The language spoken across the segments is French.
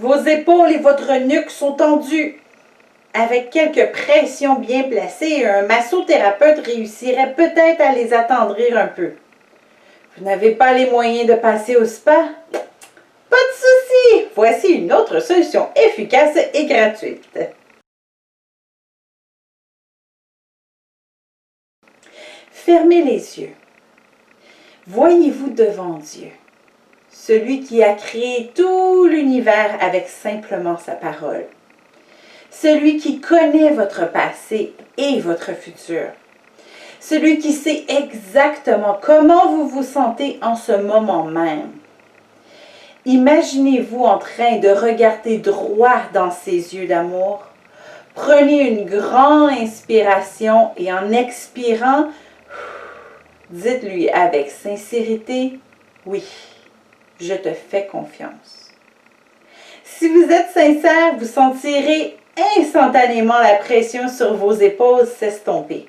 Vos épaules et votre nuque sont tendues. Avec quelques pressions bien placées, un massothérapeute réussirait peut-être à les attendrir un peu. Vous n'avez pas les moyens de passer au spa? Pas de souci! Voici une autre solution efficace et gratuite. Fermez les yeux. Voyez-vous devant Dieu, celui qui a créé tout l'univers avec simplement sa parole, celui qui connaît votre passé et votre futur, celui qui sait exactement comment vous vous sentez en ce moment même. Imaginez-vous en train de regarder droit dans ses yeux d'amour. Prenez une grande inspiration et en expirant, dites-lui avec sincérité, oui, je te fais confiance. Si vous êtes sincère, vous sentirez instantanément la pression sur vos épaules s'estomper.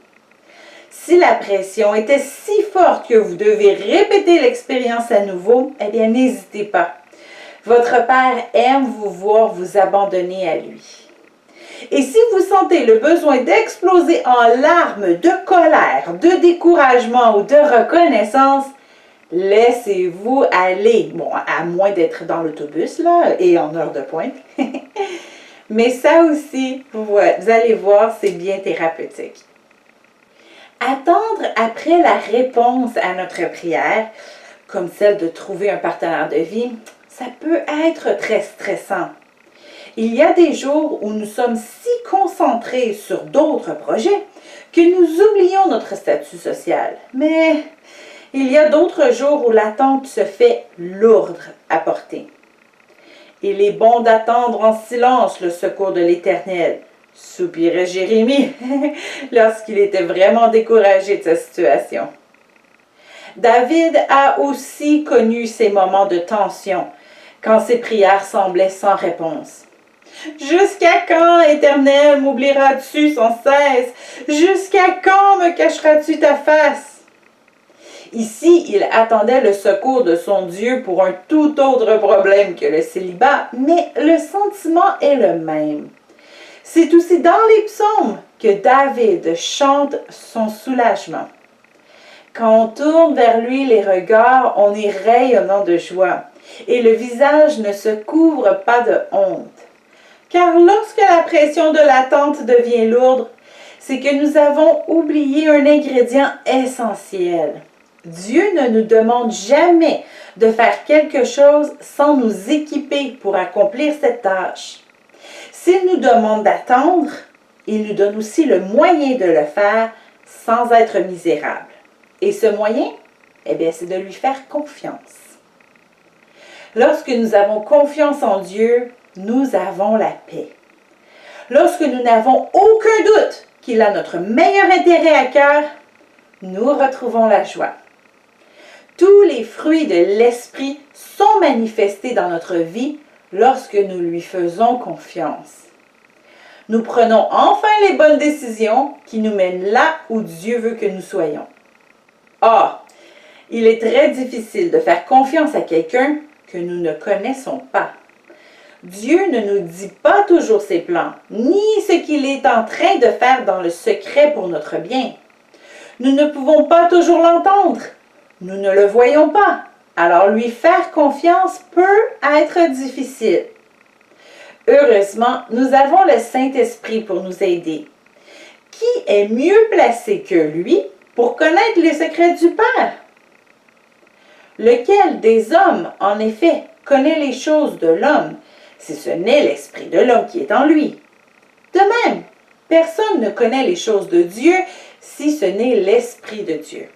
Si la pression était si forte que vous devez répéter l'expérience à nouveau, eh bien n'hésitez pas. Votre Père aime vous voir vous abandonner à lui. Et si vous sentez le besoin d'exploser en larmes de colère, de découragement ou de reconnaissance, laissez-vous aller. Bon, à moins d'être dans l'autobus, et en heure de pointe. Mais ça aussi, vous, allez voir, c'est bien thérapeutique. Attendre après la réponse à notre prière, comme celle de trouver un partenaire de vie, ça peut être très stressant. Il y a des jours où nous sommes si concentrés sur d'autres projets que nous oublions notre statut social. Mais il y a d'autres jours où l'attente se fait lourde à porter. Il est bon d'attendre en silence le secours de l'Éternel, soupirait Jérémie lorsqu'il était vraiment découragé de sa situation. David a aussi connu ces moments de tension quand ses prières semblaient sans réponse. Jusqu'à quand, Éternel, m'oublieras-tu sans cesse? Jusqu'à quand me cacheras-tu ta face? Ici, il attendait le secours de son Dieu pour un tout autre problème que le célibat, mais le sentiment est le même. C'est aussi dans les psaumes que David chante son soulagement. Quand on tourne vers lui les regards, on est rayonnant de joie et le visage ne se couvre pas de honte. Car lorsque la pression de l'attente devient lourde, c'est que nous avons oublié un ingrédient essentiel. Dieu ne nous demande jamais de faire quelque chose sans nous équiper pour accomplir cette tâche. S'il nous demande d'attendre, il nous donne aussi le moyen de le faire sans être misérable. Et ce moyen, eh bien, c'est de lui faire confiance. Lorsque nous avons confiance en Dieu, nous avons la paix. Lorsque nous n'avons aucun doute qu'il a notre meilleur intérêt à cœur, nous retrouvons la joie. Les fruits de l'Esprit sont manifestés dans notre vie lorsque nous lui faisons confiance. Nous prenons enfin les bonnes décisions qui nous mènent là où Dieu veut que nous soyons. Or, il est très difficile de faire confiance à quelqu'un que nous ne connaissons pas. Dieu ne nous dit pas toujours ses plans, ni ce qu'il est en train de faire dans le secret pour notre bien. Nous ne pouvons pas toujours l'entendre. Nous ne le voyons pas. Alors lui faire confiance peut être difficile. Heureusement, nous avons le Saint-Esprit pour nous aider. Qui est mieux placé que lui pour connaître les secrets du Père? Lequel des hommes, en effet, connaît les choses de l'homme si ce n'est l'Esprit de l'homme qui est en lui? De même, personne ne connaît les choses de Dieu si ce n'est l'Esprit de Dieu.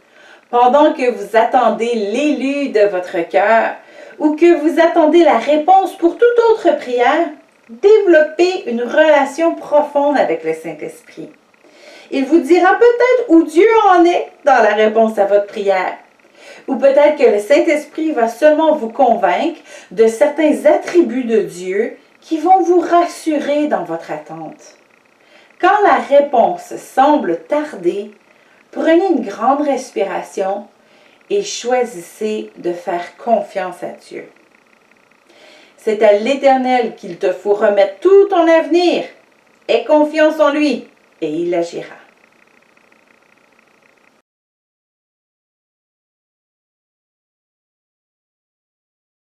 Pendant que vous attendez l'élu de votre cœur ou que vous attendez la réponse pour toute autre prière, développez une relation profonde avec le Saint-Esprit. Il vous dira peut-être où Dieu en est dans la réponse à votre prière. Ou peut-être que le Saint-Esprit va seulement vous convaincre de certains attributs de Dieu qui vont vous rassurer dans votre attente. Quand la réponse semble tarder, prenez une grande respiration et choisissez de faire confiance à Dieu. C'est à l'Éternel qu'il te faut remettre tout ton avenir. Aie confiance en lui et il agira.